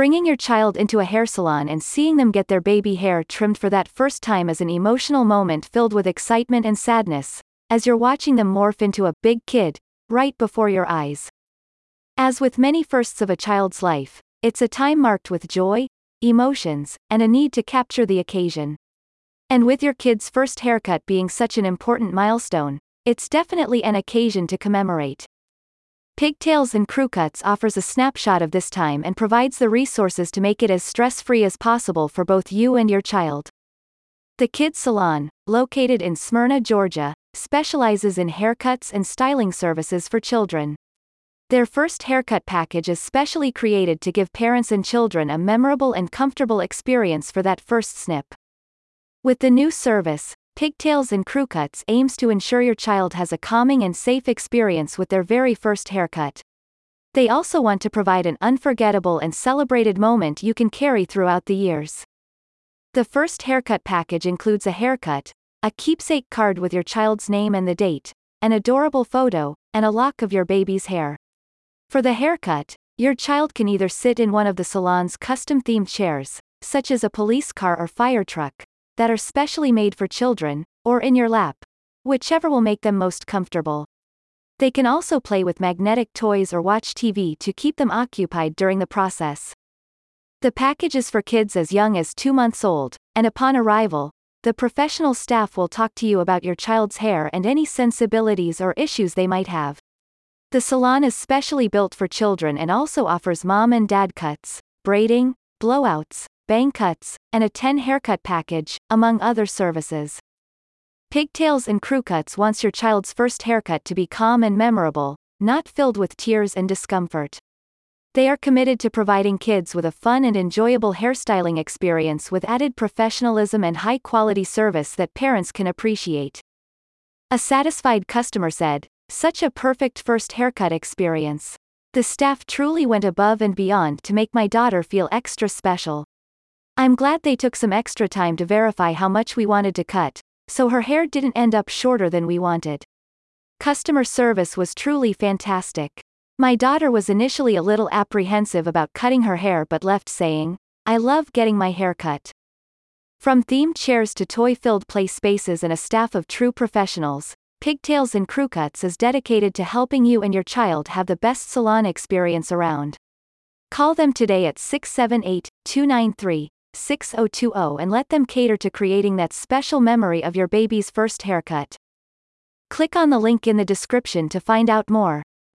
Bringing your child into a hair salon and seeing them get their baby hair trimmed for that first time is an emotional moment filled with excitement and sadness, as you're watching them morph into a big kid, right before your eyes. As with many firsts of a child's life, it's a time marked with joy, emotions, and a need to capture the occasion. And with your kid's first haircut being such an important milestone, it's definitely an occasion to commemorate. Pigtails and Crew Cuts offers a snapshot of this time and provides the resources to make it as stress-free as possible for both you and your child. The Kids Salon, located in Smyrna, Georgia, specializes in haircuts and styling services for children. Their first haircut package is specially created to give parents and children a memorable and comfortable experience for that first snip. With the new service, Pigtails and Crew Cuts aims to ensure your child has a calming and safe experience with their very first haircut. They also want to provide an unforgettable and celebrated moment you can carry throughout the years. The first haircut package includes a haircut, a keepsake card with your child's name and the date, an adorable photo, and a lock of your baby's hair. For the haircut, your child can either sit in one of the salon's custom themed chairs, such as a police car or fire truck, that are specially made for children, or in your lap, whichever will make them most comfortable. They can also play with magnetic toys or watch TV to keep them occupied during the process. The package is for kids as young as two months old, and upon arrival, the professional staff will talk to you about your child's hair and any sensibilities or issues they might have. The salon is specially built for children and also offers mom and dad cuts, braiding, blowouts, bang cuts, and a 10 haircut package, among other services. Pigtails and Crew Cuts wants your child's first haircut to be calm and memorable, not filled with tears and discomfort. They are committed to providing kids with a fun and enjoyable hairstyling experience with added professionalism and high quality service that parents can appreciate. A satisfied customer said, Such a perfect first haircut experience. The staff truly went above and beyond to make my daughter feel extra special. I'm glad they took some extra time to verify how much we wanted to cut, so her hair didn't end up shorter than we wanted. Customer service was truly fantastic. My daughter was initially a little apprehensive about cutting her hair but left saying, I love getting my hair cut. From themed chairs to toy-filled play spaces and a staff of true professionals, Pigtails and Crew Cuts is dedicated to helping you and your child have the best salon experience around. Call them today at 678 293 6020 and let them cater to creating that special memory of your baby's first haircut. Click on the link in the description to find out more.